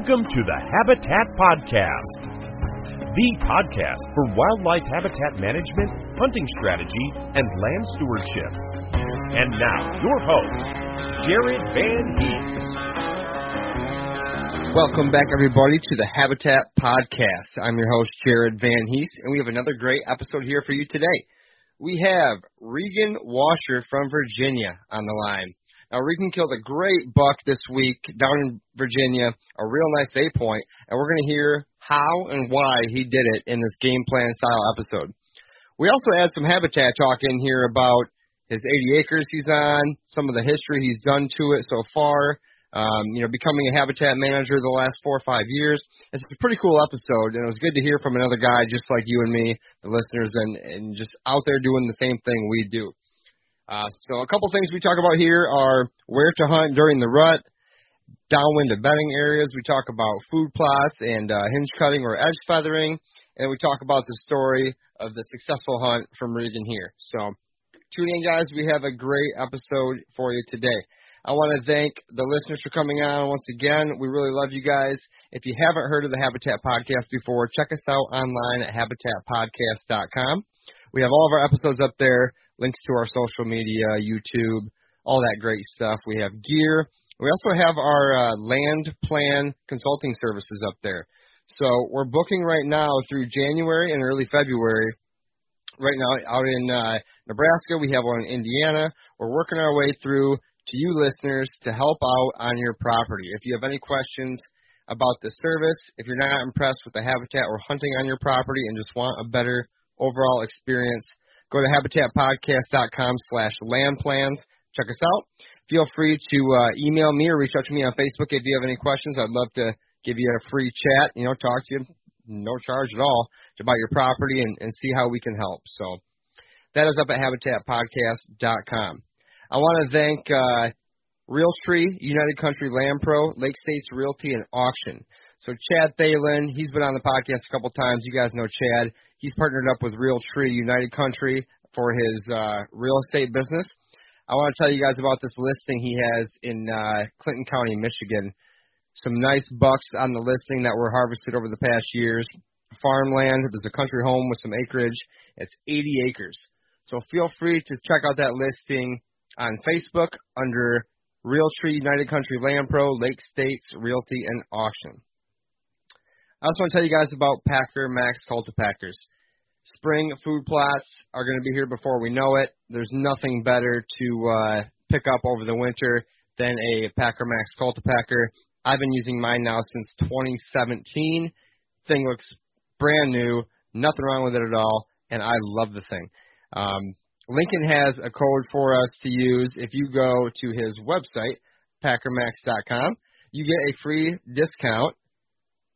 Welcome to the Habitat Podcast, the podcast for wildlife habitat management, hunting strategy, and land stewardship. And now, your host, Jared Van Hees. Welcome back, everybody, to the Habitat Podcast. I'm your host, Jared Van Hees, and we have another great episode here for you today. We have Regan Washer from Virginia on the line. Now, Regan killed a great buck this week down in Virginia, a real nice eight point, and we're going to hear how and why he did it in this game plan style episode. We also had some habitat talk in here about his 80 acres he's on, some of the history he's done to it so far, um, you know, becoming a habitat manager the last four or five years. It's a pretty cool episode, and it was good to hear from another guy just like you and me, the listeners, and, and just out there doing the same thing we do. Uh, so a couple things we talk about here are where to hunt during the rut, downwind of bedding areas. We talk about food plots and uh, hinge cutting or edge feathering, and we talk about the story of the successful hunt from Regan here. So tune in, guys. We have a great episode for you today. I want to thank the listeners for coming on once again. We really love you guys. If you haven't heard of the Habitat Podcast before, check us out online at habitatpodcast.com. We have all of our episodes up there links to our social media, YouTube, all that great stuff. We have gear. We also have our uh, land plan consulting services up there. So we're booking right now through January and early February. Right now, out in uh, Nebraska, we have one in Indiana. We're working our way through to you listeners to help out on your property. If you have any questions about the service, if you're not impressed with the habitat or hunting on your property and just want a better overall experience, Go to habitatpodcast.com slash land plans. Check us out. Feel free to uh, email me or reach out to me on Facebook if you have any questions. I'd love to give you a free chat, you know, talk to you, no charge at all, about your property and, and see how we can help. So that is up at habitatpodcast.com. I want to thank uh, Realtree, United Country Land Pro, Lake States Realty and Auction. So Chad Thalen, he's been on the podcast a couple times. You guys know Chad. He's partnered up with Realtree United Country for his uh, real estate business. I want to tell you guys about this listing he has in uh, Clinton County, Michigan. Some nice bucks on the listing that were harvested over the past years. Farmland. There's a country home with some acreage. It's 80 acres. So feel free to check out that listing on Facebook under Realtree United Country Land Pro, Lake States Realty and Auction. I also want to tell you guys about Packer Max Cultipackers. Spring food plots are going to be here before we know it. There's nothing better to uh, pick up over the winter than a Packer Max Cultipacker. I've been using mine now since 2017. Thing looks brand new, nothing wrong with it at all, and I love the thing. Um, Lincoln has a code for us to use. If you go to his website, packermax.com, you get a free discount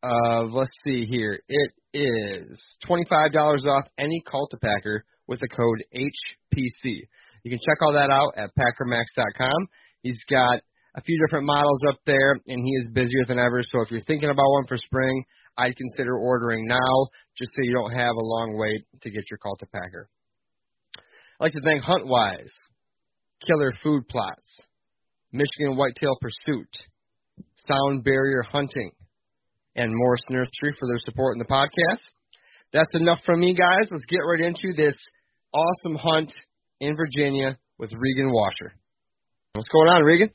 of let's see here. It is twenty five dollars off any cultipacker with the code HPC. You can check all that out at packermax.com. He's got a few different models up there, and he is busier than ever. So if you're thinking about one for spring, I'd consider ordering now, just so you don't have a long wait to get your cultipacker. I'd like to thank Huntwise, Killer Food Plots, Michigan Whitetail Pursuit, Sound Barrier Hunting, and Morris Nursery for their support in the podcast. That's enough from me, guys. Let's get right into this awesome hunt in Virginia with Regan Washer. What's going on, Regan?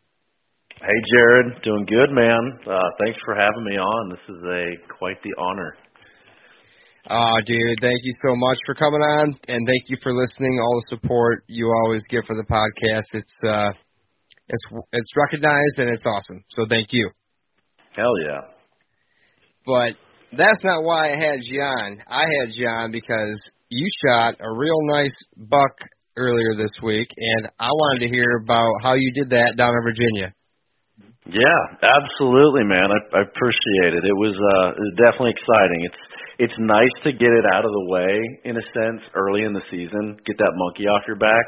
Hey, Jared. Doing good, man. Uh, thanks for having me on. This is a quite the honor. Oh, dude, thank you so much for coming on, and thank you for listening. All the support you always give for the podcast. It's uh, it's it's recognized and it's awesome. So thank you. Hell yeah. But that's not why I had on. I had on because you shot a real nice buck earlier this week, and I wanted to hear about how you did that down in Virginia. Yeah, absolutely, man. I, I appreciate it. It was uh, it was definitely exciting. It's it's nice to get it out of the way in a sense early in the season, get that monkey off your back.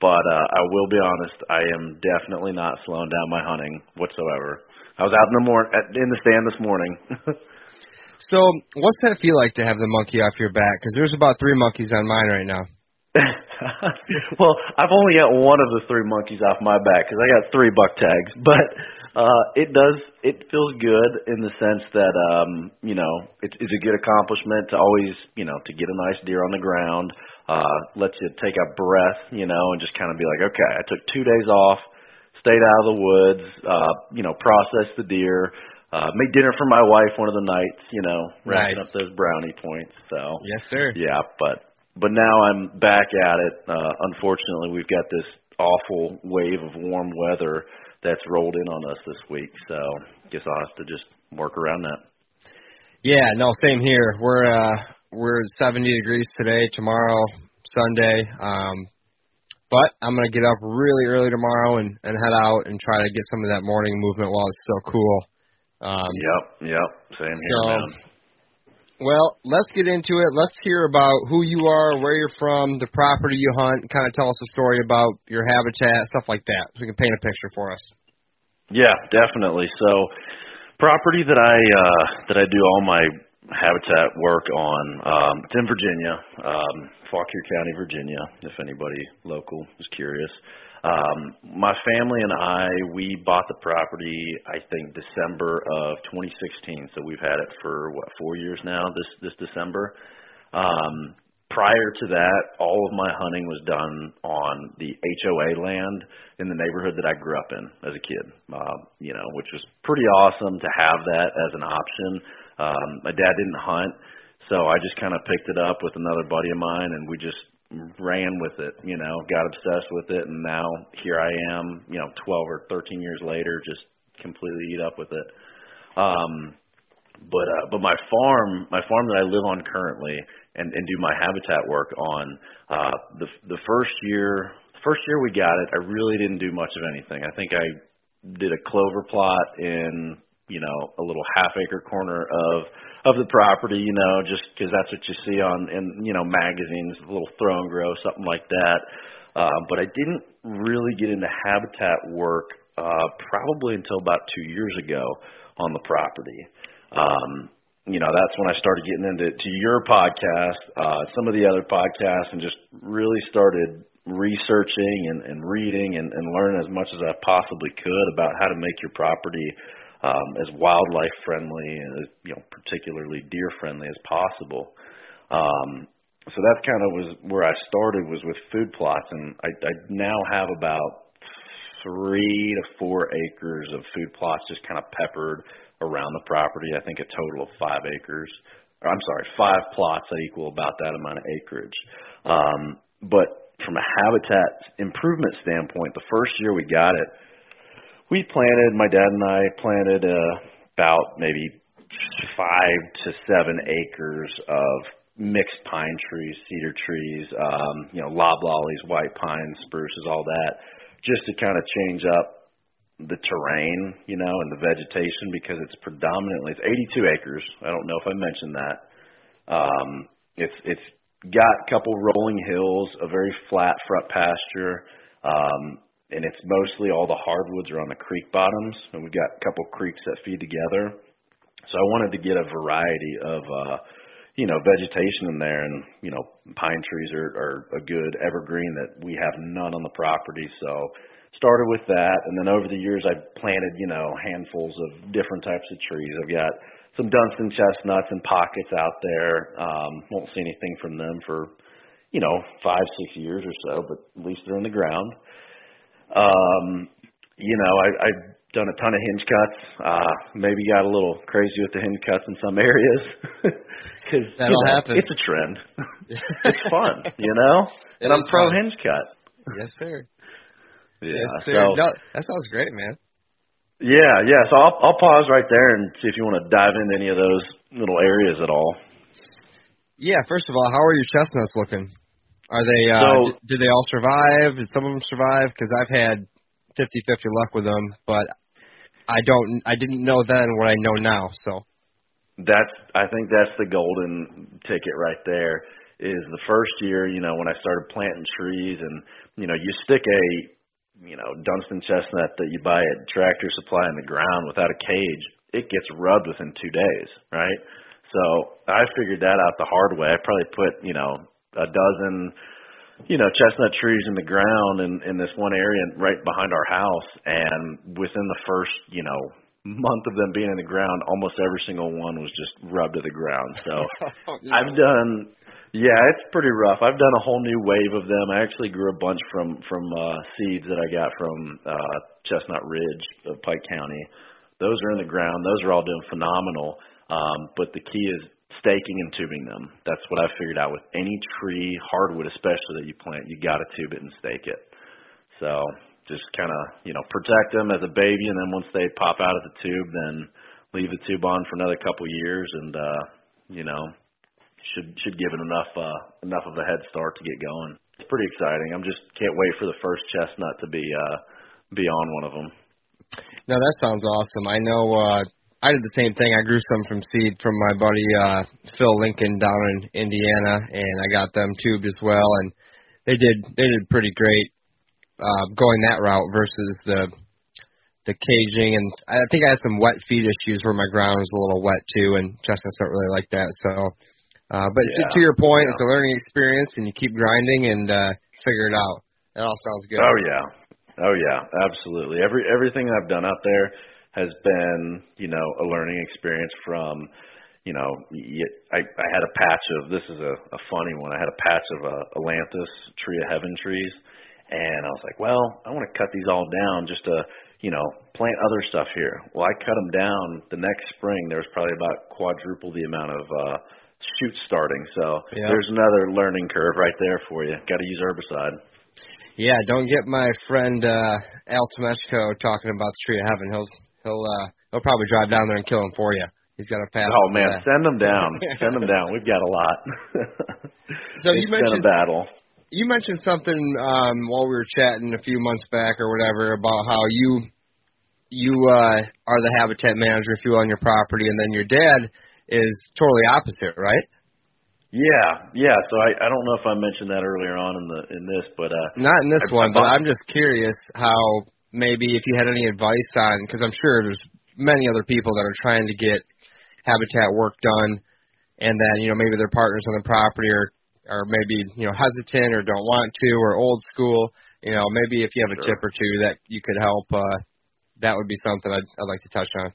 But uh, I will be honest, I am definitely not slowing down my hunting whatsoever. I was out in the morning in the stand this morning. So, what's that feel like to have the monkey off your back? Because there's about three monkeys on mine right now. well, I've only got one of the three monkeys off my back because I got three buck tags. But Uh, it does. It feels good in the sense that um, you know it's, it's a good accomplishment to always you know to get a nice deer on the ground. Uh, lets you take a breath, you know, and just kind of be like, okay, I took two days off, stayed out of the woods, uh, you know, processed the deer, uh, made dinner for my wife one of the nights, you know, racking Nice. up those brownie points. So Yes, sir. yeah, but but now I'm back at it. Uh, unfortunately, we've got this awful wave of warm weather that's rolled in on us this week. So guess I'll have to just work around that. Yeah, no, same here. We're uh we're 70 degrees today, tomorrow, Sunday. Um but I'm gonna get up really early tomorrow and, and head out and try to get some of that morning movement while it's still cool. Um Yep, yep, same here, So- man. well, let's get into it. Let's hear about who you are, where you're from, the property you hunt, and kind of tell us a story about your habitat, stuff like that. So we can paint a picture for us. Yeah, definitely. So, property that I uh, that I do all my habitat work on, um, it's in Virginia, um, Fauquier County, Virginia. If anybody local is curious, um, my family and I we bought the property I think December of 2016. So we've had it for what four years now. This this December. Um, prior to that, all of my hunting was done on the HOA land in the neighborhood that I grew up in as a kid. Uh, you know, which was pretty awesome to have that as an option. Um, my dad didn't hunt, so I just kind of picked it up with another buddy of mine, and we just ran with it. You know, got obsessed with it, and now here I am. You know, 12 or 13 years later, just completely eat up with it. Um, but uh, but my farm, my farm that I live on currently, and and do my habitat work on, uh, the the first year, first year we got it, I really didn't do much of anything. I think I did a clover plot in you know a little half acre corner of of the property, you know, just because that's what you see on in you know magazines, a little throw and grow, something like that. Uh, but I didn't really get into habitat work uh, probably until about two years ago on the property. Um, you know, that's when I started getting into to your podcast, uh, some of the other podcasts, and just really started researching and, and reading and, and learning as much as I possibly could about how to make your property um, as wildlife friendly and as, you know, particularly deer friendly as possible. Um, so that's kind of was where I started was with food plots, and I, I now have about three to four acres of food plots just kind of peppered around the property. I think a total of five acres. Or I'm sorry, five plots that equal about that amount of acreage. Um, but from a habitat improvement standpoint, the first year we got it, we planted. My dad and I planted uh, about maybe five to seven acres of mixed pine trees, cedar trees, um, you know, loblollies, white pines, spruces, all that, just to kind of change up the terrain, you know, and the vegetation because it's predominantly it's 82 acres. I don't know if I mentioned that. Um, it's it's got a couple rolling hills, a very flat front pasture, um, and it's mostly all the hardwoods are on the creek bottoms, and we've got a couple creeks that feed together. So I wanted to get a variety of uh, you know vegetation in there, and you know pine trees are, are a good evergreen that we have none on the property, so started with that, and then over the years I've planted, you know, handfuls of different types of trees. I've got some Dunstan chestnuts and pockets out there. Um, won't see anything from them for, you know, five, six years or so, but at least they're in the ground. Um, you know, I, I've done a ton of hinge cuts. Uh, maybe got a little crazy with the hinge cuts in some areas because That'll you know, happen. it's a trend. it's fun, you know. It and I'm pro fun. hinge cut. Yes, sir. Yeah. yes, sir. so no, that sounds great, man. yeah, yeah. So I'll I'll pause right there and see if you want to dive into any of those little areas at all. Yeah, first of all, how are your chestnuts looking? Are they? Uh, So- did, did they all survive? Did some of them survive? Because I've had fifty-fifty luck with them, but I don't. I didn't know then what I know now. So That's I think that's the golden ticket right there. Is the first year, you know, when I started planting trees and you know, you stick a you know, Dunstan chestnut that you buy at Tractor Supply in the ground without a cage, it gets rubbed within two days, right? So I figured that out the hard way. I probably put, you know, a dozen you know, chestnut trees in the ground in in this one area right behind our house, and within the first, you know, month of them being in the ground, almost every single one was just rubbed to the ground. So yeah. I've done yeah, it's pretty rough. I've done a whole new wave of them. I actually grew a bunch from from uh seeds that I got from uh Chestnut Ridge of Pike County. Those are in the ground. Those are all doing phenomenal. Um but the key is staking and tubing them. That's what I figured out with any tree, hardwood especially that you plant, you got to tube it and stake it. So, just kind of, you know, protect them as a baby and then once they pop out of the tube, then leave the tube on for another couple years and uh, you know, should should give it enough uh enough of a head start to get going. It's pretty exciting. I'm just can't wait for the first chestnut to be uh be on one of them. No, that sounds awesome. I know uh I did the same thing. I grew some from seed from my buddy uh Phil Lincoln down in Indiana and I got them tubed as well and they did they did pretty great uh going that route versus the the caging and I think I had some wet feed issues where my ground was a little wet too and chestnuts don't really like that so uh, but Yeah. to, to your point, Yeah. it's a learning experience, and you keep grinding and uh, figure it out. That all sounds good. Oh yeah, oh yeah, absolutely. Every everything I've done out there has been, you know, a learning experience. From, you know, I, I had a patch of this is a, a funny one. I had a patch of uh, Ailanthus tree of heaven trees, and I was like, well, I want to cut these all down just to, you know, plant other stuff here. Well, I cut them down. The next spring, there was probably about quadruple the amount of uh, shoots starting. So Yeah. there's another learning curve right there for you. Got to use herbicide. Yeah, don't get my friend uh, Al Tomeshko talking about the tree of heaven. He'll he'll uh, he'll probably drive down there and kill him for you. He's got a pass. Oh man, that. send them down. send them down. We've got a lot. So you it's been mentioned- a battle. You mentioned something um, while we were chatting a few months back or whatever about how you you uh, are the habitat manager, if you on your property, and then your dad is totally opposite, right? Yeah, yeah. So I I don't know if I mentioned that earlier on in the in this, but uh Not in this I- one, I but I'm just curious how maybe if you had any advice on because I'm sure there's many other people that are trying to get habitat work done, and then you know maybe their partners on the property are are maybe you know hesitant or don't want to or old school. You know maybe if you have a Sure. tip or two that you could help, uh, that would be something I'd, I'd like to touch on.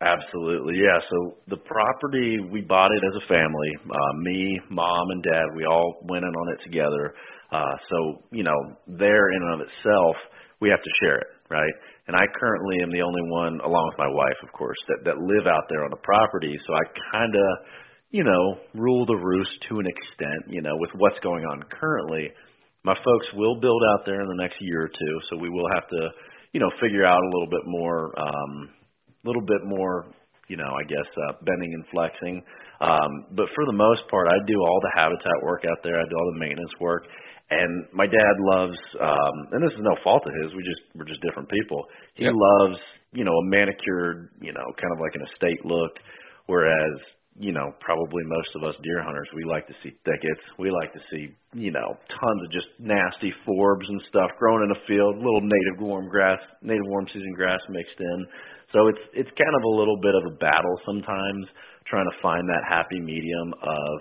Absolutely, yeah. So the property we bought it as a family. Uh, me, mom, and dad. We all went in on it together. Uh, so you know, there in and of itself, we have to share it, right? And I currently am the only one, along with my wife, of course, that that live out there on the property. So I kind of, you know, rule the roost to an extent. You know, with what's going on currently, my folks will build out there in the next year or two. So we will have to, you know, figure out a little bit more. um little bit more, you know, I guess, uh, bending and flexing. Um, but for the most part, I do all the habitat work out there. I do all the maintenance work. And my dad loves, um, and this is no fault of his. We just we're just different people. He Yep. loves, you know, a manicured, you know, kind of like an estate look. Whereas, you know, probably most of us deer hunters, we like to see thickets. We like to see, you know, tons of just nasty forbs and stuff growing in a field, little native warm grass, native warm season grass mixed in. So it's it's kind of a little bit of a battle sometimes trying to find that happy medium of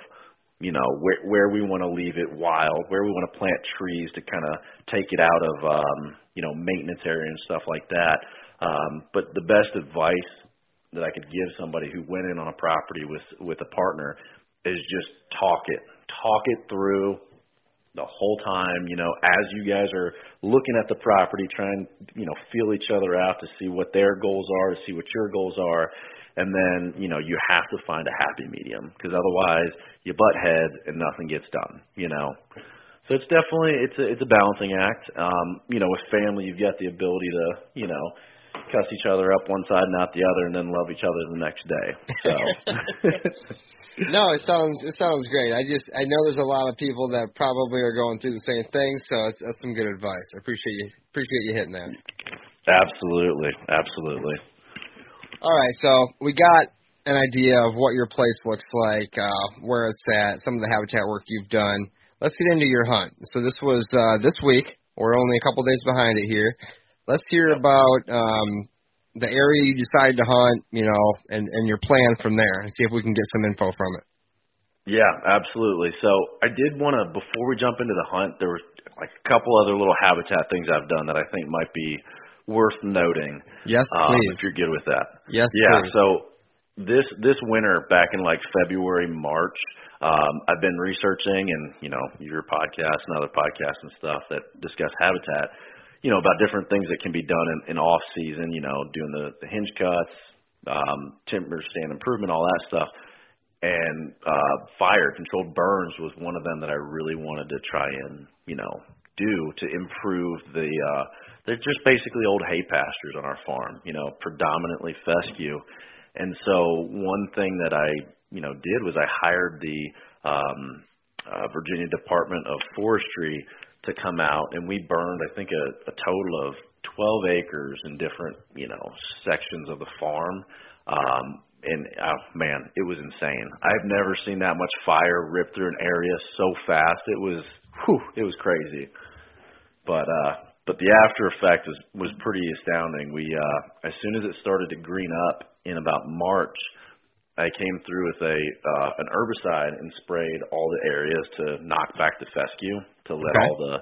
you know where where we want to leave it wild, where we want to plant trees to kind of take it out of um, you know maintenance area and stuff like that. Um, but the best advice that I could give somebody who went in on a property with with a partner is just talk it, talk it through the whole time, you know, as you guys are looking at the property, trying, you know, feel each other out to see what their goals are, to see what your goals are, and then, you know, you have to find a happy medium because otherwise you butt heads and nothing gets done, you know. So it's definitely it's a it's a balancing act. Um, you know, with family, you've got the ability to, you know, cuss each other up one side, and not the other, and then love each other the next day. So. no, it sounds it sounds great. I just I know there's a lot of people that probably are going through the same thing, so it's, that's some good advice. I appreciate you appreciate you hitting that. Absolutely, absolutely. All right, so we got an idea of what your place looks like, uh, where it's at, some of the habitat work you've done. Let's get into your hunt. So this was uh, this week. We're only a couple days behind it here. Let's hear about um, the area you decided to hunt, you know, and, and your plan from there, and see if we can get some info from it. Yeah, absolutely. So I did want to, before we jump into the hunt, there were like a couple other little habitat things I've done that I think might be worth noting. Yes, um, please. If you're good with that. Yes, Yeah. please. So this this winter, back in like February, March, um, I've been researching and you know your podcast and other podcasts and stuff that discuss habitat. You know about different things that can be done in, in off season. You know, doing the, the hinge cuts, um, timber stand improvement, all that stuff. And uh, fire controlled burns was one of them that I really wanted to try and you know do to improve the. Uh, they're just basically old hay pastures on our farm. You know, predominantly fescue. And so one thing that I, you know, did was I hired the um, uh, Virginia Department of Forestry to come out, and we burned, I think, a, a total of 12 acres in different, you know, sections of the farm. Um, and oh man, it was insane. I've never seen that much fire rip through an area so fast. It was, whew, it was crazy. But uh, but the after effect was was pretty astounding. We uh, as soon as it started to green up in about March, I came through with a uh, an herbicide and sprayed all the areas to knock back the fescue to let Okay. all the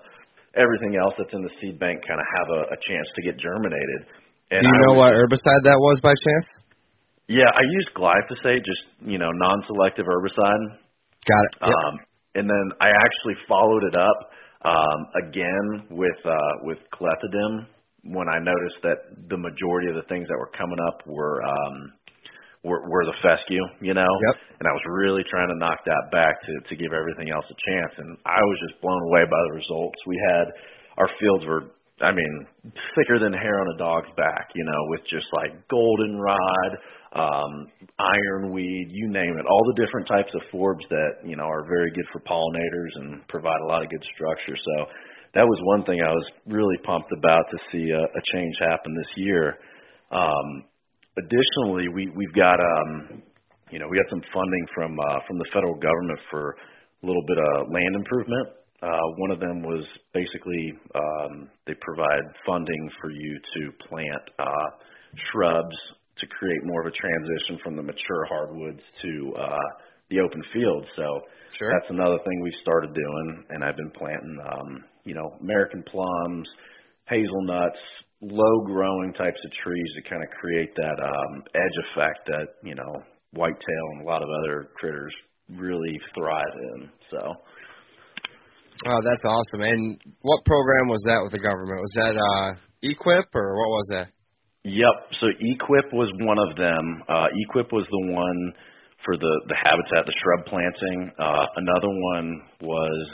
everything else that's in the seed bank kind of have a, a chance to get germinated. And Do you I know was- what herbicide that was by chance? Yeah, I used glyphosate, just you know, non-selective herbicide. Got it. Yep. Um, and then I actually followed it up um, again with uh, with clethodim when I noticed that the majority of the things that were coming up were um, were, were the fescue, you know. Yep. And I was really trying to knock that back to to give everything else a chance, and I was just blown away by the results. We had our fields were. I mean, thicker than hair on a dog's back, you know, with just like goldenrod, um, ironweed, you name it, all the different types of forbs that you know are very good for pollinators and provide a lot of good structure. So that was one thing I was really pumped about to see a, a change happen this year. Um, additionally, we we've got um, you know we got some funding from uh, from the federal government for a little bit of land improvement. Uh, one of them was basically um, they provide funding for you to plant uh, shrubs to create more of a transition from the mature hardwoods to uh, the open fields. So Sure. that's another thing we've started doing, and I've been planting, um, you know, American plums, hazelnuts, low growing types of trees to kind of create that um, edge effect that you know whitetail and a lot of other critters really thrive in. So Oh, that's awesome. And what program was that with the government? Was that uh EQIP or what was that? Yep. So EQIP was one of them. Uh, EQIP was the one for the the habitat, the shrub planting. Uh, another one was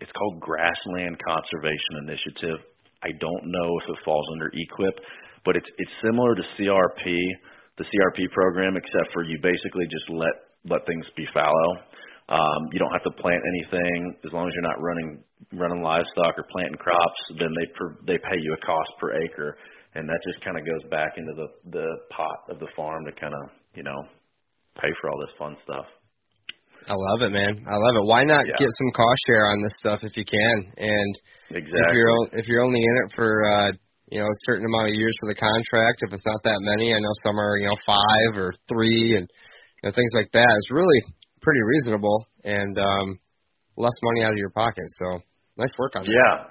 it's called Grassland Conservation Initiative. I don't know if it falls under EQIP, but it's it's similar to CRP, the CRP program, except for you basically just let let things be fallow. Um, you don't have to plant anything as long as you're not running running livestock or planting crops. Then they per, they pay you a cost per acre, and that just kind of goes back into the the pot of the farm to kind of you know pay for all this fun stuff. I love it, man. I love it. Why not Yeah. get some cost share on this stuff if you can? And Exactly. if you're if you're only in it for uh you know a certain amount of years for the contract, if it's not that many, I know some are you know five or three and you know, things like that. It's really pretty reasonable and um less money out of your pocket. So nice work on that. Yeah.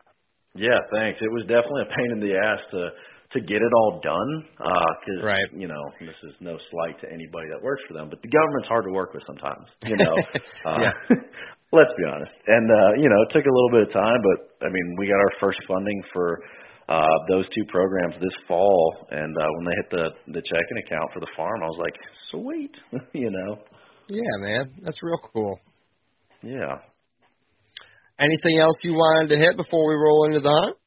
Yeah, thanks. It was definitely a pain in the ass to to get it all done because Right. you know this is no slight to anybody that works for them, but the government's hard to work with sometimes. You know, uh, Yeah. let's be honest. And uh, you know, it took a little bit of time, but I mean, we got our first funding for uh those two programs this fall, and uh when they hit the the checking account for the farm, I was like, sweet. you know, Yeah, man. That's real cool. yeah. Anything else you wanted to hit before we roll into the hunt?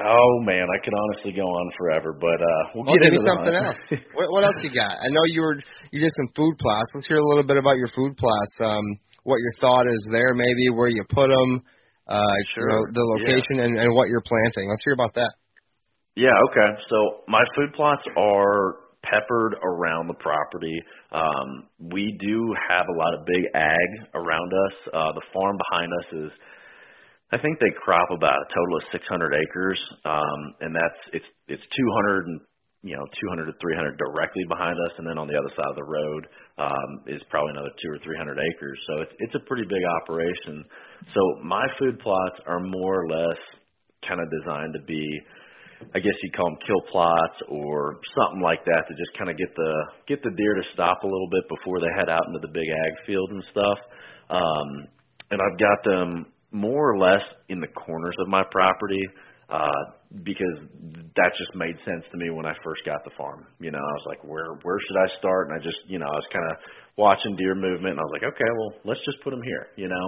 Oh man, I could honestly go on forever, but uh we'll get give me into something hunt. else. What, what else you got? I know you were you did some food plots. Let's hear a little bit about your food plots. Um, what your thought is there, maybe where you put them, uh, Sure, you know, the yeah. location, and, and what you're planting. Let's hear about that. Yeah, okay. So my food plots are peppered around the property. Um, we do have a lot of big ag around us. Uh, the farm behind us is, I think they crop about a total of 600 acres, um, and that's it's it's you know 200 to 300 directly behind us, and then on the other side of the road um, is probably another two or 300 acres. So it's it's a pretty big operation. So my food plots are more or less kind of designed to be, I guess you'd call them kill plots or something like that to just kind of get the get the deer to stop a little bit before they head out into the big ag field and stuff. Um, and I've got them more or less in the corners of my property uh, because that just made sense to me when I first got the farm. You know, I was like, where where should I start? And I just, you know, I was kind of watching deer movement, and I was like, okay, well, let's just put them here. You know,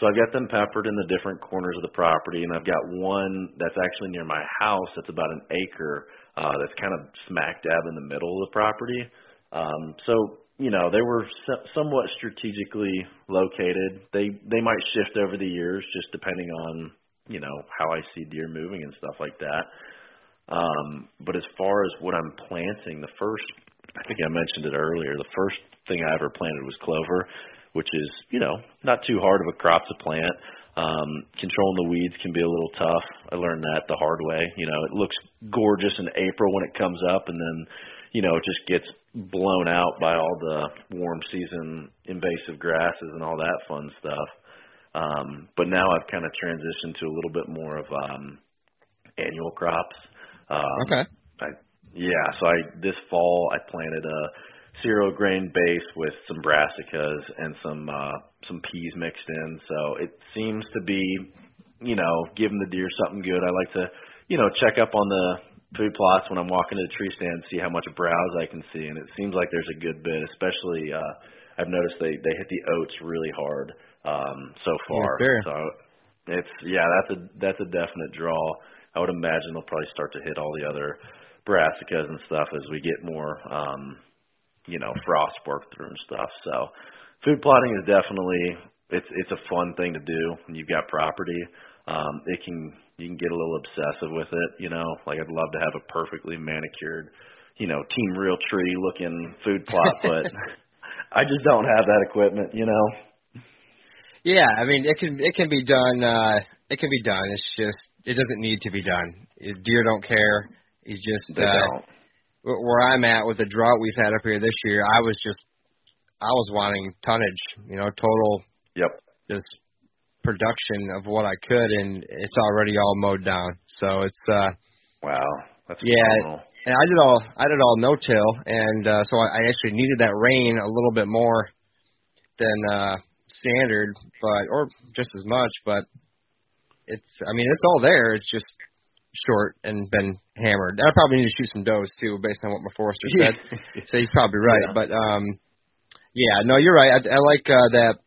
so I've got them peppered in the different corners of the property, and I've got one that's actually near my house that's about an acre uh, that's kind of smack dab in the middle of the property. Um, so you know they were somewhat strategically located. They they might shift over the years just depending on you know how I see deer moving and stuff like that. Um, but as far as what I'm planting, the first I think I mentioned it earlier. The first thing I ever planted was clover, which is you know not too hard of a crop to plant. Um, controlling the weeds can be a little tough. I learned that the hard way. You know, it looks gorgeous in April when it comes up, and then you know it just gets blown out by all the warm season invasive grasses and all that fun stuff. Um, but now I've kind of transitioned to a little bit more of um, annual crops. Um, okay. I, yeah, so I this fall I planted a cereal grain base with some brassicas and some uh, some peas mixed in. So it seems to be, you know, giving the deer something good. I like to, you know, check up on the food plots when I'm walking to the tree stand, see how much browse I can see, and it seems like there's a good bit. Especially, uh, I've noticed they they hit the oats really hard um, so far. Yes, sir. So it's yeah, that's a that's a definite draw. I would imagine they'll probably start to hit all the other brassicas and stuff as we get more um, you know, frost work through and stuff. So food plotting is definitely it's it's a fun thing to do when you've got property. Um, it can you can get a little obsessive with it, you know. Like I'd love to have a perfectly manicured, you know, Team Realtree looking food plot, but I just don't have that equipment, you know. Yeah, I mean it can it can be done. uh It can be done. It's just it doesn't need to be done. Deer don't care. He's just they uh, don't. where I'm at with the drought we've had up here this year. I was just I was wanting tonnage, you know, total Yep. just production of what I could, and it's already all mowed down. So it's uh Wow. That's Yeah. phenomenal. and I did all I did all no till, and uh, so I, I actually needed that rain a little bit more than uh, standard, but or just as much. But it's I mean it's all there. It's just short and been hammered. I probably need to shoot some does too, based on what my forester said. so he's probably right. Yeah. But um, yeah, no, you're right. I, I like uh, that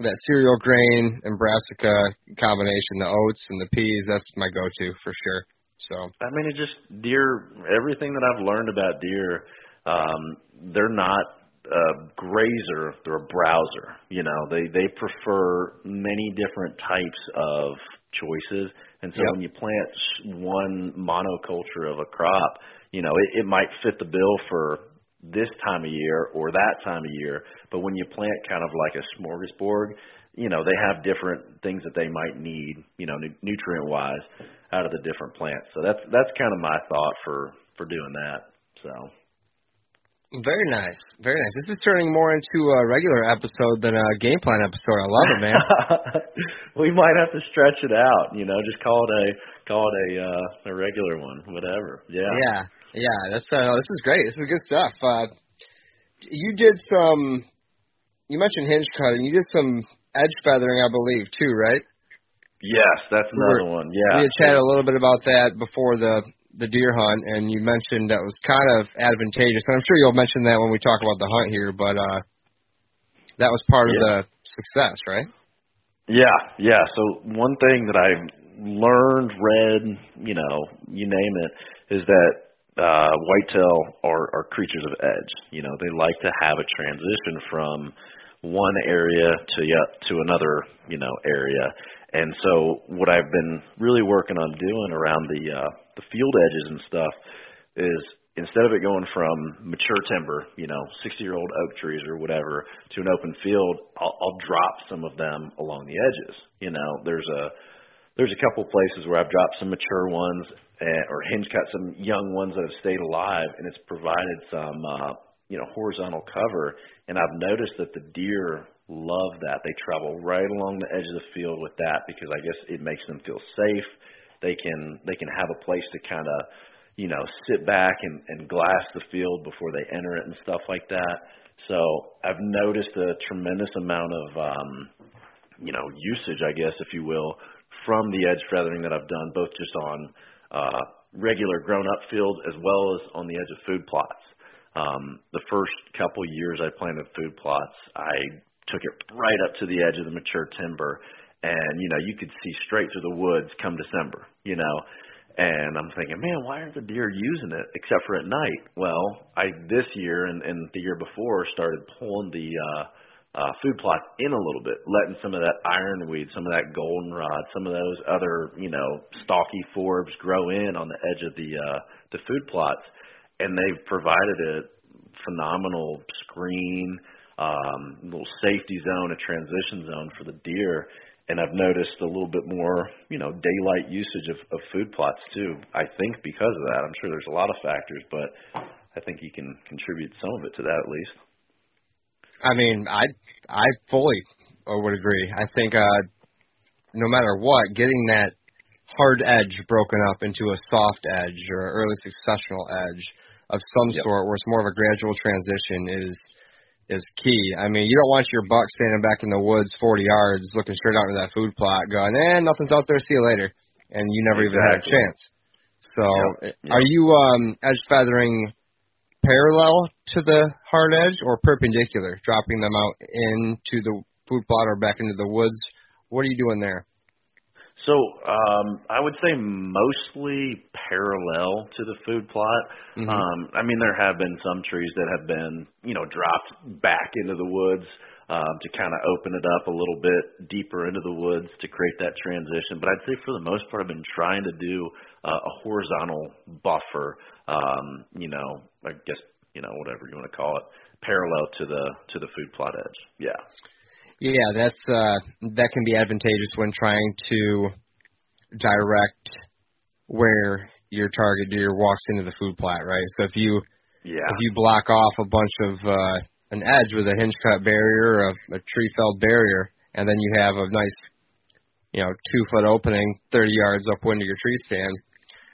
that cereal grain and brassica combination, the oats and the peas. That's my go-to for sure. So I mean, it just deer. Everything that I've learned about deer, um, they're not a grazer; they're a browser. You know, they they prefer many different types of choices, and so Yep. when you plant one monoculture of a crop, you know, it, it might fit the bill for this time of year or that time of year. But when you plant kind of like a smorgasbord, you know, they have different things that they might need, you know, nu- nutrient wise out of the different plants. So that's that's kind of my thought for for doing that. So very nice, very nice. This is turning more into a regular episode than a game plan episode. I love it, man. we might have to stretch it out, you know, just call it a call it a uh a regular one, whatever. Yeah. Yeah, yeah. That's uh, this is great. This is good stuff. Uh, you did some. You mentioned hinge cutting. You did some edge feathering, I believe, too, right? Yes, that's We were- another one. Yeah. We had chatted a little bit about that before the the deer hunt, and you mentioned that was kind of advantageous. And I'm sure you'll mention that when we talk about the hunt here, but uh, that was part Yeah. of the success, right? Yeah, yeah. So one thing that I've learned, read, you know, you name it, is that uh whitetail are, are creatures of edge. You know, they like to have a transition from one area to yet to another, you know, area. And so what I've been really working on doing around the uh the field edges and stuff is instead of it going from mature timber, you know, 60 year old oak trees or whatever, to an open field, I'll, I'll drop some of them along the edges. You know, there's a there's a couple places where I've dropped some mature ones and, or hinge cut some young ones that have stayed alive, and it's provided some uh, you know horizontal cover. And I've noticed that the deer love that. They travel right along the edge of the field with that because I guess it makes them feel safe. They can they can have a place to kind of you know sit back and, and glass the field before they enter it and stuff like that. So I've noticed a tremendous amount of um, you know usage, I guess, if you will, from the edge feathering that I've done, both just on uh, regular grown-up fields as well as on the edge of food plots. Um, the first couple years I planted food plots, I took it right up to the edge of the mature timber, and you know you could see straight through the woods come December. You know, and I'm thinking, man, why aren't the deer using it except for at night? Well, I this year and, and the year before started pulling the uh, uh, food plots in a little bit, letting some of that ironweed, some of that goldenrod, some of those other, you know, stalky forbs grow in on the edge of the uh, the food plots, and they've provided a phenomenal screen, um, little safety zone, a transition zone for the deer. And I've noticed a little bit more, you know, daylight usage of, of food plots too. I think because of that. I'm sure there's a lot of factors, but I think you can contribute some of it to that at least. I mean, I I fully would agree. I think uh, no matter what, getting that hard edge broken up into a soft edge or early successional edge of some yep. sort, where it's more of a gradual transition, is is key. I mean, you don't want your buck standing back in the woods 40 yards, looking straight out into that food plot, going, "Eh, nothing's out there. See you later," and you never exactly. even had a chance. So, yep. Yep. are you um, edge feathering parallel to the hard edge or perpendicular, dropping them out into the food plot or back into the woods? What are you doing there? So um, I would say mostly parallel to the food plot. Mm-hmm. Um, I mean, there have been some trees that have been, you know, dropped back into the woods um, to kind of open it up a little bit deeper into the woods to create that transition. But I'd say for the most part, I've been trying to do uh, a horizontal buffer. Um, you know, I guess you know whatever you want to call it, parallel to the to the food plot edge. Yeah. Yeah, that's uh, that can be advantageous when trying to direct where your target deer walks into the food plot, right? So if you yeah. if you block off a bunch of uh, an edge with a hinge cut barrier, a, a tree felled barrier, and then you have a nice, you know, two foot opening, thirty yards upwind of your tree stand.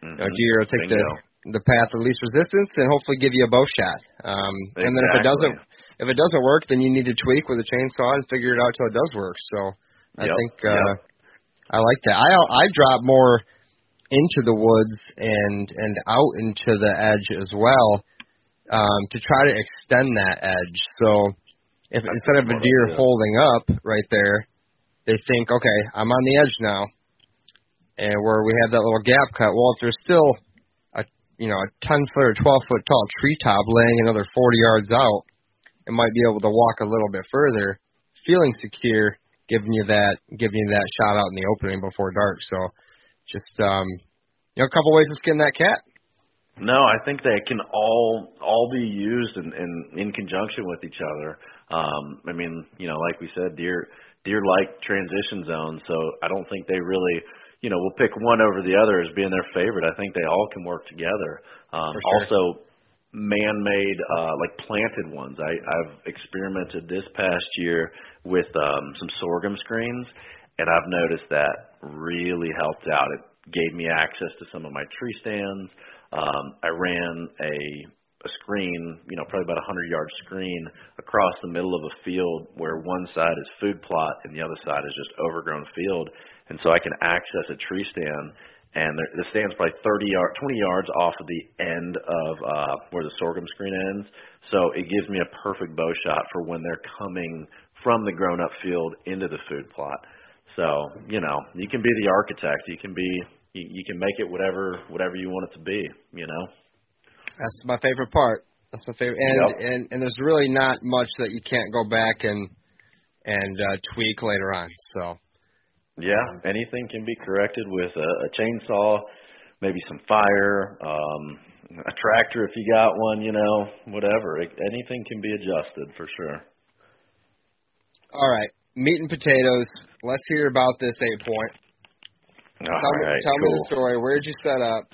Mm-hmm. Know, deer will take Bingo. the the path of least resistance and hopefully give you a bow shot. Um, exactly. And then if it doesn't if it doesn't work, then you need to tweak with a chainsaw and figure it out till it does work. So I yep. think uh, yep. I like that. I I drop more into the woods and and out into the edge as well um, to try to extend that edge. So if That's instead of a deer holding up right there, they think, okay, I'm on the edge now, and where we have that little gap cut. Well, if there's still a you know a 10 foot or 12 foot tall tree top laying another 40 yards out, it might be able to walk a little bit further, feeling secure, giving you that giving you that shot out in the opening before dark. So just um, you know a couple ways to skin that cat. No, I think they can all all be used in in, in conjunction with each other. Um, I mean, you know, like we said, deer deer like transition zones, so I don't think they really, you know, will pick one over the other as being their favorite. I think they all can work together. Um, sure. Also, man-made uh, like planted ones. I, I've experimented this past year with um, some sorghum screens, and I've noticed that really helped out. It gave me access to some of my tree stands. Um, I ran a a screen, you know, probably about a hundred yard screen across the middle of a field where one side is food plot and the other side is just overgrown field, and so I can access a tree stand. And the, the stand's probably 30 yard, 20 yards off of the end of uh, where the sorghum screen ends. So it gives me a perfect bow shot for when they're coming from the grown up field into the food plot. So, you know, you can be the architect. You can be you, you can make it whatever whatever you want it to be. You know. That's my favorite part. That's my favorite, and yep. and and there's really not much that you can't go back and and uh, tweak later on. So. Yeah, anything can be corrected with a, a chainsaw, maybe some fire, um, a tractor if you got one, you know, whatever. It, anything can be adjusted for sure. All right, meat and potatoes. Let's hear about this eight point. tell me, right, tell cool. me the story. Where did you set up?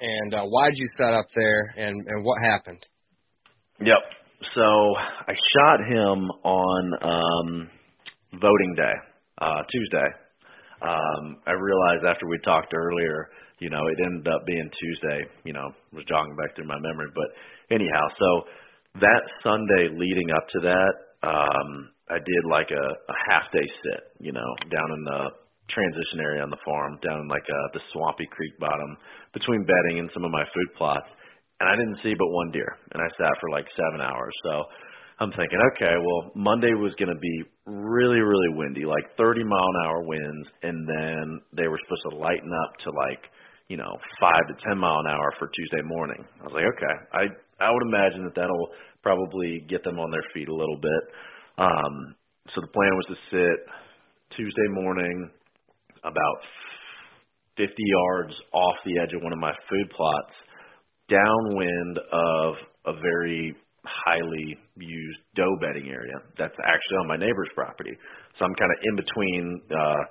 And uh, why did you set up there? And and what happened? Yep. So I shot him on um voting day, uh Tuesday. Um I realized after we talked earlier, you know, it ended up being Tuesday, you know, was jogging back through my memory, but anyhow, so that Sunday leading up to that, um I did like a, a half day sit, you know, down in the transition area on the farm, down in like uh the swampy creek bottom between bedding and some of my food plots and I didn't see but one deer, and I sat for like seven hours. So I'm thinking, okay, well, Monday was going to be really, really windy, like 30 mile an hour winds, and then they were supposed to lighten up to like, you know, five to 10 mile an hour for Tuesday morning. I was like, okay, I I would imagine that that'll probably get them on their feet a little bit. Um, so the plan was to sit Tuesday morning about 50 yards off the edge of one of my food plots downwind of a very highly used doe bedding area that's actually on my neighbor's property. So I'm kind of in between uh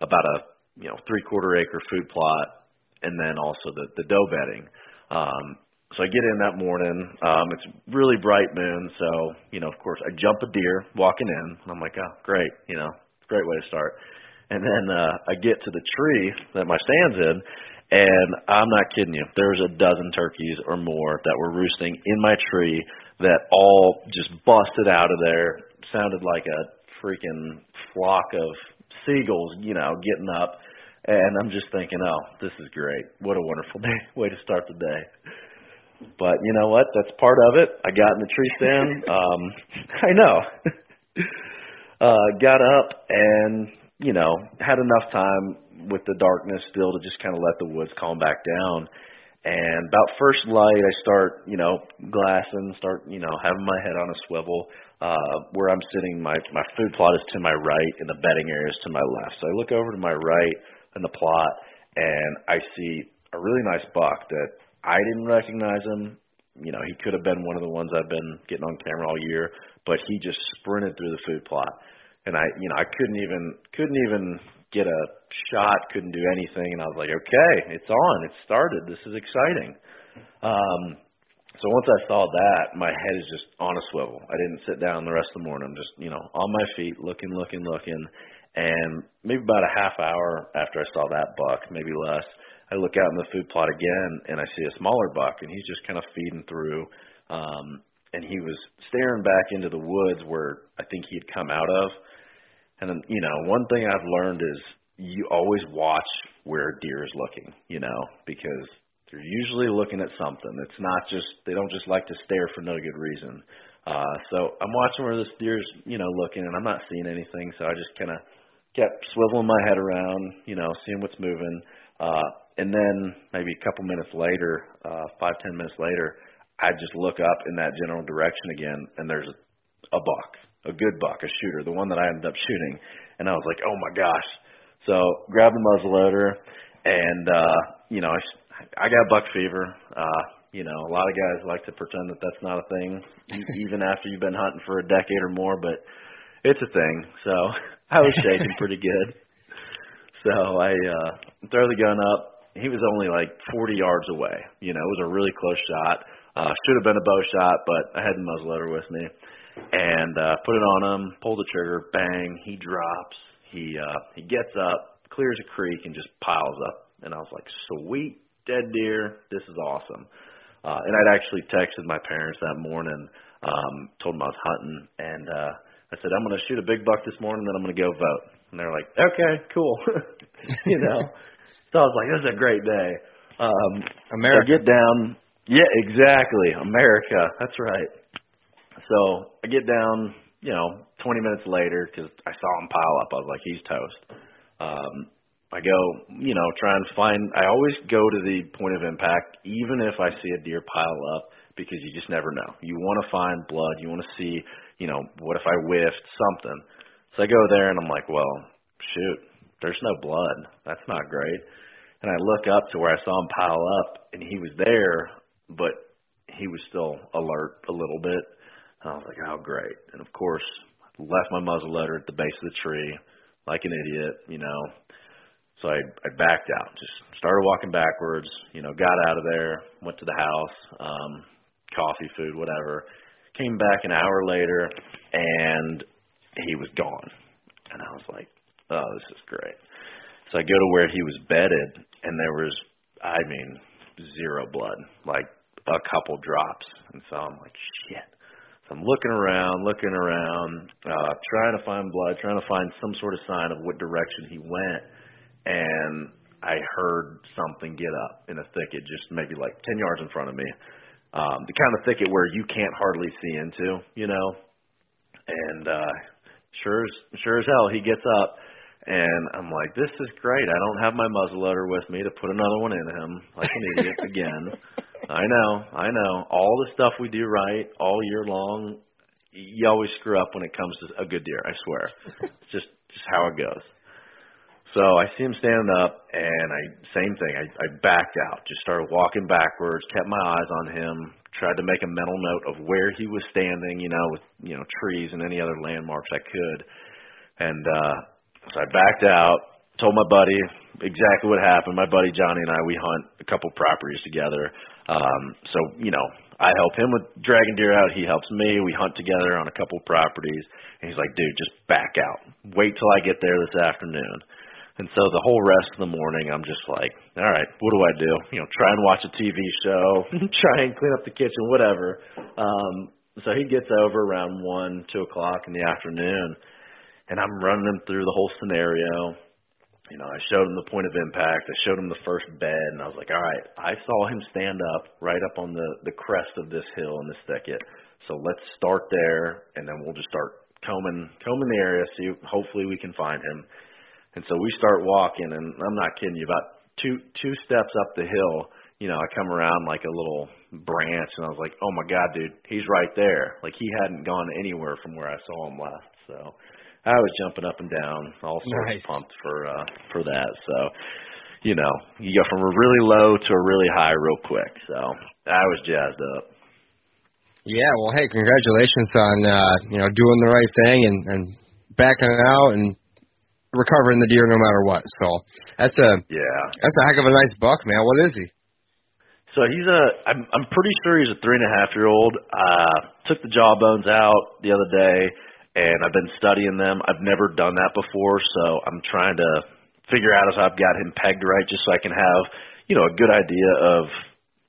about a you know three quarter acre food plot and then also the the doe bedding. Um so I get in that morning. Um it's really bright moon, so you know, of course I jump a deer walking in. and I'm like, oh great, you know, great way to start. And then uh I get to the tree that my stand's in and I'm not kidding you. There was a dozen turkeys or more that were roosting in my tree that all just busted out of there. Sounded like a freaking flock of seagulls, you know, getting up. And I'm just thinking, oh, this is great. What a wonderful day. Way to start the day. But you know what? That's part of it. I got in the tree stand. Um, I know. uh, got up and, you know, had enough time with the darkness still to just kind of let the woods calm back down. And about first light, I start, you know, glassing, start, you know, having my head on a swivel. Uh, where I'm sitting, my my food plot is to my right, and the bedding area is to my left. So I look over to my right in the plot, and I see a really nice buck that I didn't recognize him. You know, he could have been one of the ones I've been getting on camera all year, but he just sprinted through the food plot, and I, you know, I couldn't even couldn't even get a shot, couldn't do anything, and I was like, okay, it's on, it started, this is exciting. Um, so once I saw that, my head is just on a swivel. I didn't sit down the rest of the morning. I'm just, you know, on my feet, looking, looking, looking. And maybe about a half hour after I saw that buck, maybe less, I look out in the food plot again and I see a smaller buck and he's just kind of feeding through. Um, and he was staring back into the woods where I think he had come out of. And you know, one thing I've learned is you always watch where deer is looking, you know, because they're usually looking at something. It's not just they don't just like to stare for no good reason. Uh so I'm watching where this deer's, you know, looking and I'm not seeing anything, so I just kinda kept swiveling my head around, you know, seeing what's moving. Uh and then maybe a couple minutes later, uh five, ten minutes later, I just look up in that general direction again and there's a buck, a good buck, a shooter, the one that I ended up shooting. And I was like, Oh my gosh. So grab the muzzleloader and uh, you know, I I got buck fever. Uh, you know, a lot of guys like to pretend that that's not a thing, even after you've been hunting for a decade or more. But it's a thing. So I was shaking pretty good. So I uh, throw the gun up. He was only like 40 yards away. You know, it was a really close shot. Uh, should have been a bow shot, but I had the muzzleloader with me, and uh, put it on him. Pull the trigger. Bang! He drops. He uh, he gets up, clears a creek, and just piles up. And I was like, sweet dead deer. This is awesome. Uh, and I'd actually texted my parents that morning, um, told them I was hunting, and uh, I said, I'm going to shoot a big buck this morning, then I'm going to go vote. And they're like, okay, cool. you know. So I was like, this is a great day. Um, America. So get down. Yeah, exactly. America. That's right. So I get down, you know, 20 minutes later because I saw him pile up. I was like, he's toast. Um, I go, you know, try and find. I always go to the point of impact, even if I see a deer pile up, because you just never know. You want to find blood. You want to see, you know, what if I whiffed something? So I go there and I'm like, well, shoot, there's no blood. That's not great. And I look up to where I saw him pile up, and he was there, but he was still alert a little bit. I was like, oh, great. And of course, left my muzzleloader at the base of the tree like an idiot, you know, So I I backed out, just started walking backwards. You know, got out of there, went to the house, um, coffee, food, whatever. Came back an hour later, and he was gone. And I was like, oh, this is great. So I go to where he was bedded, and there was, I mean, zero blood, like a couple drops. And so I'm like, shit. I'm looking around, looking around, uh, trying to find blood, trying to find some sort of sign of what direction he went. And I heard something get up in a thicket, just maybe like 10 yards in front of me. Um, the kind of thicket where you can't hardly see into, you know. And uh, sure as sure as hell, he gets up, and I'm like, this is great. I don't have my muzzleloader with me to put another one in him like an idiot again. I know, I know. All the stuff we do right all year long, you always screw up when it comes to a good deer. I swear. It's just just how it goes. So I see him standing up, and I same thing. I, I backed out, just started walking backwards, kept my eyes on him, tried to make a mental note of where he was standing, you know, with you know trees and any other landmarks I could. And uh, so I backed out, told my buddy exactly what happened. My buddy Johnny and I, we hunt a couple properties together. Um, so you know, I help him with dragging deer out. He helps me. We hunt together on a couple properties. And he's like, dude, just back out. Wait till I get there this afternoon. And so the whole rest of the morning, I'm just like, all right, what do I do? You know, try and watch a TV show, try and clean up the kitchen, whatever. Um, so he gets over around one, two o'clock in the afternoon, and I'm running him through the whole scenario. You know, I showed him the point of impact. I showed him the first bed, and I was like, all right, I saw him stand up right up on the the crest of this hill in this thicket. So let's start there, and then we'll just start combing combing the area, see hopefully we can find him and so we start walking, and I'm not kidding you. About two two steps up the hill, you know, I come around like a little branch, and I was like, "Oh my God, dude, he's right there!" Like he hadn't gone anywhere from where I saw him last. So I was jumping up and down, all sorts nice. pumped for uh, for that. So you know, you go from a really low to a really high real quick. So I was jazzed up. Yeah, well, hey, congratulations on uh, you know doing the right thing and and backing out and recovering the deer no matter what. So that's a yeah, that's a heck of a nice buck, man. What is he? So he's a I'm I'm pretty sure he's a three and a half year old. Uh took the jawbones out the other day and I've been studying them. I've never done that before, so I'm trying to figure out if I've got him pegged right just so I can have, you know, a good idea of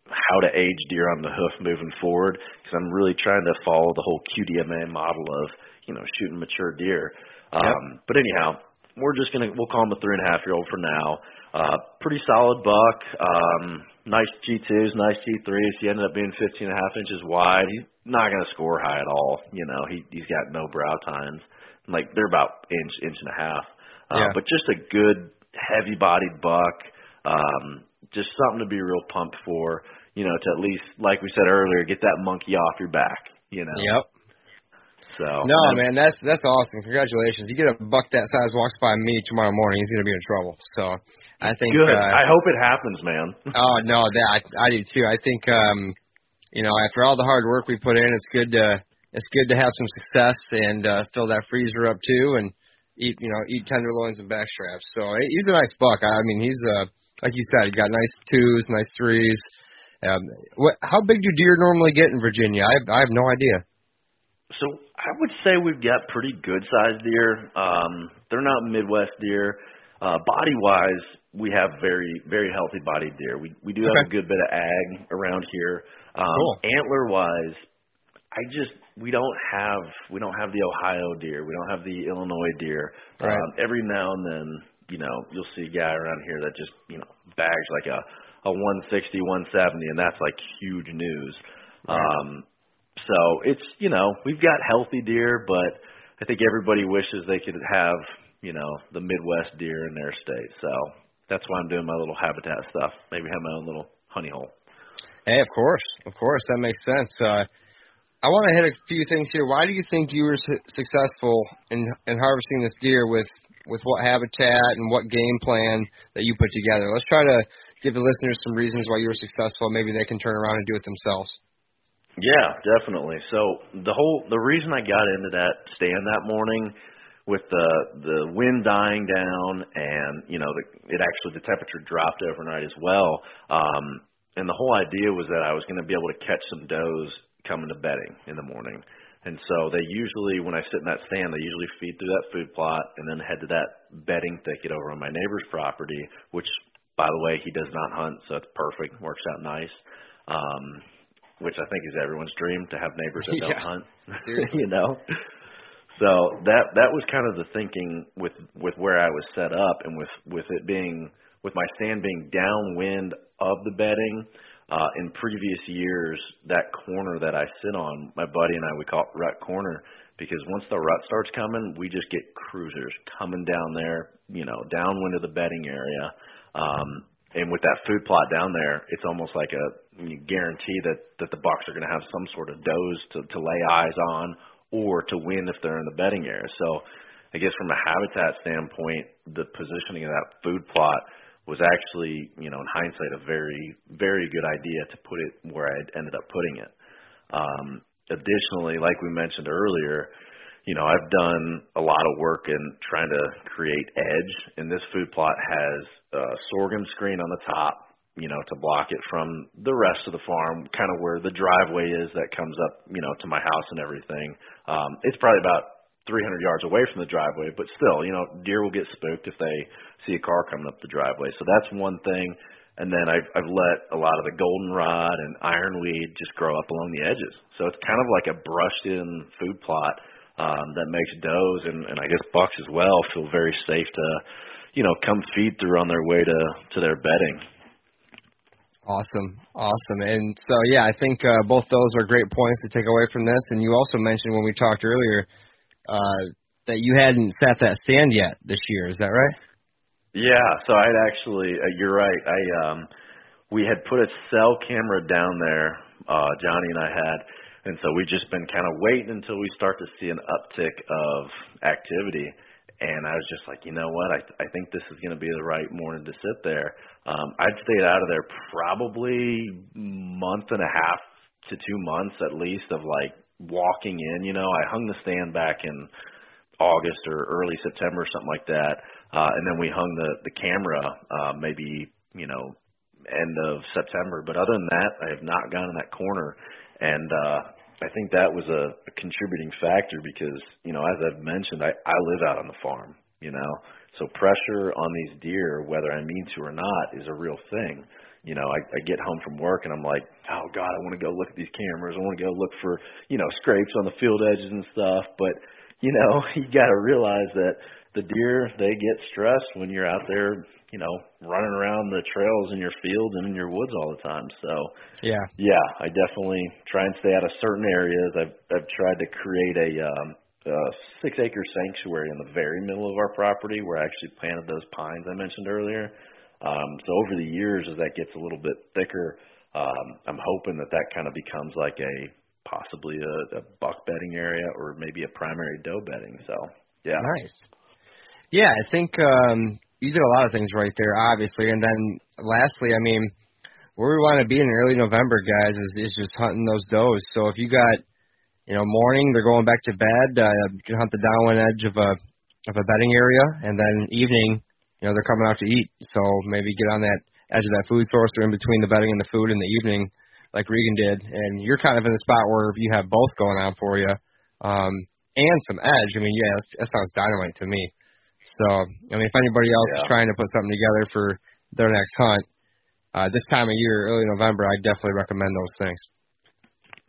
how to age deer on the hoof moving forward because I'm really trying to follow the whole QDMA model of, you know, shooting mature deer. Um yep. but anyhow, we're just gonna we'll call him a three and a half year old for now. Uh, pretty solid buck. Um, nice G2s, nice G3s. He ended up being 15 and a half inches wide. He's not gonna score high at all. You know, he he's got no brow tines. Like they're about inch inch and a half. Uh, yeah. But just a good heavy bodied buck. Um, just something to be real pumped for. You know, to at least, like we said earlier, get that monkey off your back. You know. Yep. So no, man, that's that's awesome. Congratulations. You get a buck that size walks by me tomorrow morning, he's gonna be in trouble. So I think. Good. Uh, I hope it happens, man. oh no, that I, I do too. I think um, you know, after all the hard work we put in, it's good to it's good to have some success and uh, fill that freezer up too, and eat you know eat tenderloins and backstraps. So he's a nice buck. I mean, he's uh like you said, he got nice twos, nice threes. Um, what? How big do deer normally get in Virginia? I I have no idea. So I would say we've got pretty good sized deer. Um, they're not Midwest deer. Uh, body wise, we have very very healthy bodied deer. We we do Okay. have a good bit of ag around here. Um, Cool. Antler wise, I just we don't have we don't have the Ohio deer. We don't have the Illinois deer. Right. Um, every now and then, you know, you'll see a guy around here that just you know bags like a a 160, 170, and that's like huge news. Right. Um, so it's you know we've got healthy deer, but I think everybody wishes they could have you know the Midwest deer in their state. So that's why I'm doing my little habitat stuff. Maybe have my own little honey hole. Hey, of course, of course, that makes sense. Uh, I want to hit a few things here. Why do you think you were su- successful in in harvesting this deer with with what habitat and what game plan that you put together? Let's try to give the listeners some reasons why you were successful. Maybe they can turn around and do it themselves. Yeah, definitely. So the whole the reason I got into that stand that morning with the the wind dying down and you know the, it actually the temperature dropped overnight as well um and the whole idea was that I was going to be able to catch some does coming to bedding in the morning and so they usually when I sit in that stand they usually feed through that food plot and then head to that bedding thicket over on my neighbor's property which by the way he does not hunt so it's perfect works out nice um which I think is everyone's dream to have neighbors that don't hunt. Seriously. you know? So that that was kind of the thinking with with where I was set up and with with it being with my stand being downwind of the bedding uh in previous years that corner that I sit on my buddy and I we call it rut corner because once the rut starts coming we just get cruisers coming down there you know downwind of the bedding area um and with that food plot down there it's almost like a you guarantee that that the bucks are going to have some sort of does to to lay eyes on or to win if they're in the bedding area. So I guess from a habitat standpoint, the positioning of that food plot was actually, you know, in hindsight, a very, very good idea to put it where I ended up putting it. Um, additionally, like we mentioned earlier, you know, I've done a lot of work in trying to create edge, and this food plot has a sorghum screen on the top, you know, to block it from the rest of the farm, kind of where the driveway is that comes up, you know, to my house and everything. Um, it's probably about 300 yards away from the driveway, but still, you know, deer will get spooked if they see a car coming up the driveway. So that's one thing. And then I've, I've let a lot of the goldenrod and ironweed just grow up along the edges. So it's kind of like a brushed in food plot um, that makes does and, and I guess bucks as well feel very safe to, you know, come feed through on their way to to their bedding. Awesome, awesome, and so yeah, I think uh, both those are great points to take away from this. And you also mentioned when we talked earlier uh, that you hadn't sat that stand yet this year. Is that right? Yeah, so I'd actually, uh, you're right. I um, we had put a cell camera down there. Uh, Johnny and I had, and so we've just been kind of waiting until we start to see an uptick of activity. And I was just like, you know what? I I think this is going to be the right morning to sit there. Um, I'd stayed out of there probably month and a half to two months at least of like walking in. You know, I hung the stand back in August or early September or something like that. Uh, and then we hung the the camera uh, maybe you know end of September. But other than that, I have not gone in that corner, and uh, I think that was a, a contributing factor because you know as I've mentioned, I I live out on the farm, you know, so pressure on these deer, whether I mean to or not, is a real thing. You know, I, I get home from work and I'm like, oh God, I want to go look at these cameras. I want to go look for, you know, scrapes on the field edges and stuff. But, you know, you got to realize that the deer, they get stressed when you're out there, you know, running around the trails in your field and in your woods all the time. So, Yeah. yeah, I definitely try and stay out of certain areas. I've I've tried to create a um a six acre sanctuary in the very middle of our property where I actually planted those pines I mentioned earlier. Um so over the years as that gets a little bit thicker, um I'm hoping that that kind of becomes like a possibly a, a buck bedding area or maybe a primary doe bedding. So, yeah. Nice. Yeah, I think um, you did a lot of things right there, obviously. And then lastly, I mean, where we want to be in early November, guys, is, is just hunting those does. So if you got, you know, morning, they're going back to bed, uh, you can hunt the downwind edge of a of a bedding area, and then evening, you know, they're coming out to eat. So maybe get on that edge of that food source or in between the bedding and the food in the evening, like Regan did. And you're kind of in the spot where you have both going on for you, um, and some edge. I mean, yeah, that sounds dynamite to me. So, I mean, if anybody else is trying to put something together for their next hunt, uh, this time of year, early November, I definitely recommend those things.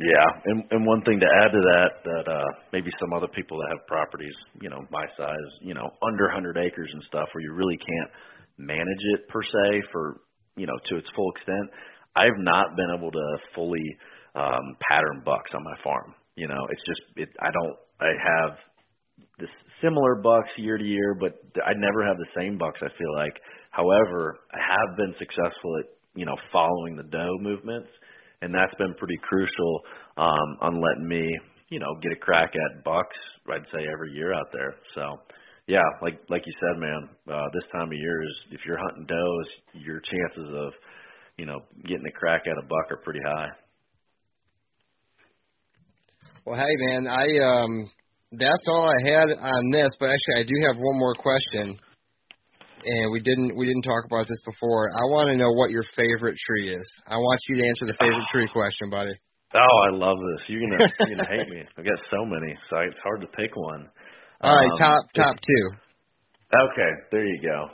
Yeah, and and one thing to add to that that uh maybe some other people that have properties, you know, my size, you know, under 100 acres and stuff where you really can't manage it per se for, you know, to its full extent. I've not been able to fully um pattern bucks on my farm. You know, it's just it I don't I have this similar bucks year to year, but I never have the same bucks I feel like. However, I have been successful at, you know, following the doe movements and that's been pretty crucial um, on letting me, you know, get a crack at bucks. I'd say every year out there. So, yeah, like like you said, man, uh, this time of year is if you're hunting does, your chances of, you know, getting a crack at a buck are pretty high. Well, hey man, I um that's all I had on this. But actually, I do have one more question, and we didn't we didn't talk about this before. I want to know what your favorite tree is. I want you to answer the favorite tree question, buddy. Oh, I love this. You're gonna you're gonna hate me. I've got so many, so it's hard to pick one. All right, um, top top two. Okay, there you go.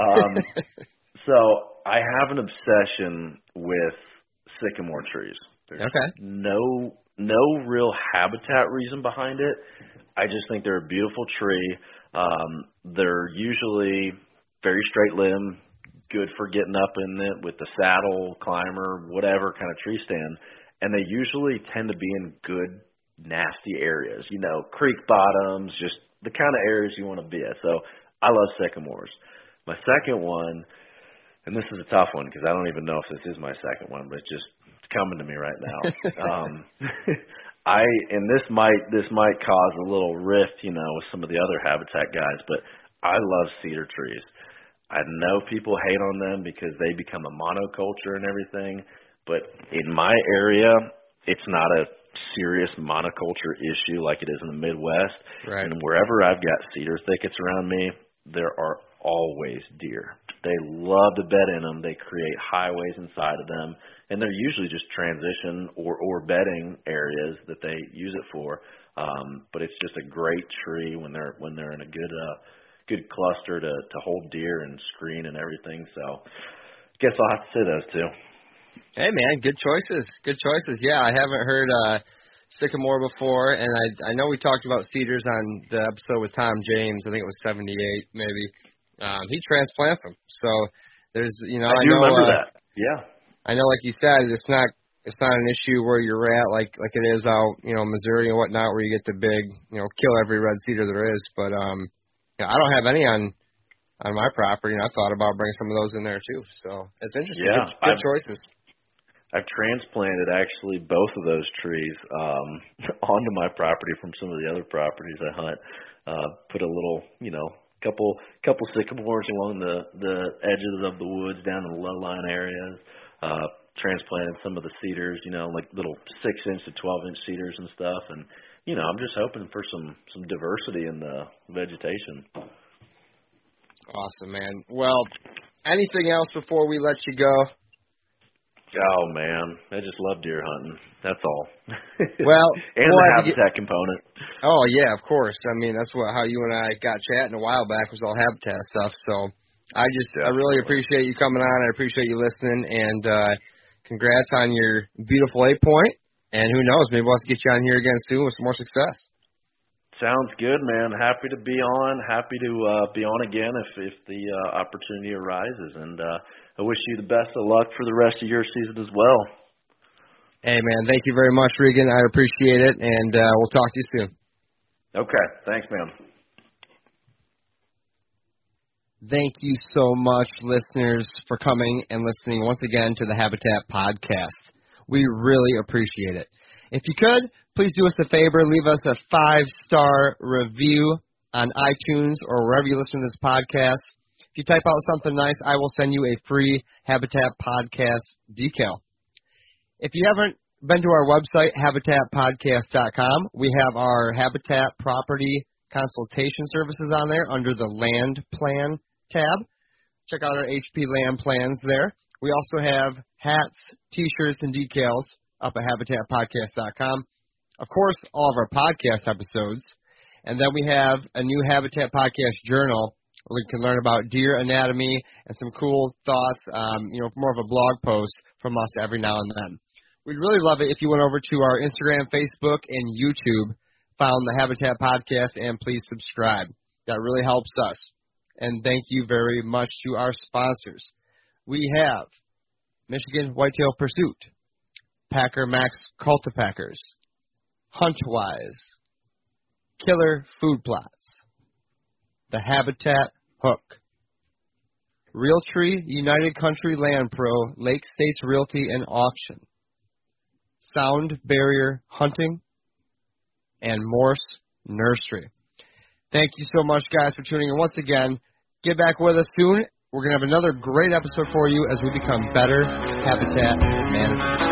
Um, so I have an obsession with sycamore trees. There's okay. No no real habitat reason behind it. I just think they're a beautiful tree. Um, they're usually very straight limb, good for getting up in it with the saddle, climber, whatever kind of tree stand. And they usually tend to be in good, nasty areas. You know, creek bottoms, just the kind of areas you want to be at. So I love sycamores. My second one, and this is a tough one because I don't even know if this is my second one, but just it's coming to me right now. um, I and this might this might cause a little rift, you know, with some of the other habitat guys, but I love cedar trees. I know people hate on them because they become a monoculture and everything, but in my area, it's not a serious monoculture issue like it is in the Midwest. Right. And wherever I've got cedar thickets around me, there are always deer. They love to bed in them. They create highways inside of them and they're usually just transition or or bedding areas that they use it for. Um, but it's just a great tree when they're when they're in a good uh, good cluster to to hold deer and screen and everything. So, guess I'll have to say those two. Hey man, good choices. Good choices. Yeah, I haven't heard uh sycamore before, and I I know we talked about cedars on the episode with Tom James. I think it was 78 maybe. Um, he transplants them, so there's you know I, I do know, remember uh, that. Yeah. I know, like you said, it's not it's not an issue where you're at, like like it is out, you know, Missouri and whatnot, where you get the big, you know, kill every red cedar there is. But um, yeah, I don't have any on on my property, and I thought about bringing some of those in there too. So it's interesting. Yeah, good, good choices. I've transplanted actually both of those trees um, onto my property from some of the other properties I hunt. Uh, put a little, you know, couple couple sycamores along the the edges of the woods down in the low line areas uh, transplanted some of the cedars, you know, like little six inch to twelve inch cedars and stuff. And you know, I'm just hoping for some some diversity in the vegetation. Awesome, man. Well, anything else before we let you go? Oh man, I just love deer hunting. That's all. Well, and well, the habitat get... component. Oh yeah, of course. I mean, that's what how you and I got chatting a while back was all habitat stuff. So I just I really appreciate you coming on. I appreciate you listening, and uh, congrats on your beautiful eight point. And who knows, maybe we'll have to get you on here again soon with some more success. Sounds good, man. Happy to be on. Happy to uh, be on again if if the uh, opportunity arises. And uh, I wish you the best of luck for the rest of your season as well. Hey, man. Thank you very much, Regan. I appreciate it, and uh, we'll talk to you soon. Okay. Thanks, man. Thank you so much, listeners, for coming and listening once again to the Habitat Podcast. We really appreciate it. If you could, please do us a favor, leave us a five star review on iTunes or wherever you listen to this podcast. If you type out something nice, I will send you a free Habitat Podcast decal. If you haven't been to our website, habitatpodcast.com, we have our Habitat Property consultation services on there under the land plan tab. Check out our HP land plans there. We also have hats, t-shirts, and decals up at habitatpodcast.com. Of course, all of our podcast episodes. And then we have a new Habitat Podcast journal you can learn about deer anatomy and some cool thoughts, um, you know, more of a blog post from us every now and then. We'd really love it if you went over to our Instagram, Facebook, and YouTube, found the Habitat Podcast, and please subscribe. That really helps us and thank you very much to our sponsors. We have Michigan Whitetail Pursuit, Packer Max Cultipackers, Huntwise, Killer Food Plots, The Habitat Hook, Realtree United Country Land Pro, Lake States Realty and Auction, Sound Barrier Hunting, and Morse Nursery. Thank you so much, guys, for tuning in once again. Get back with us soon. We're going to have another great episode for you as we become better habitat managers.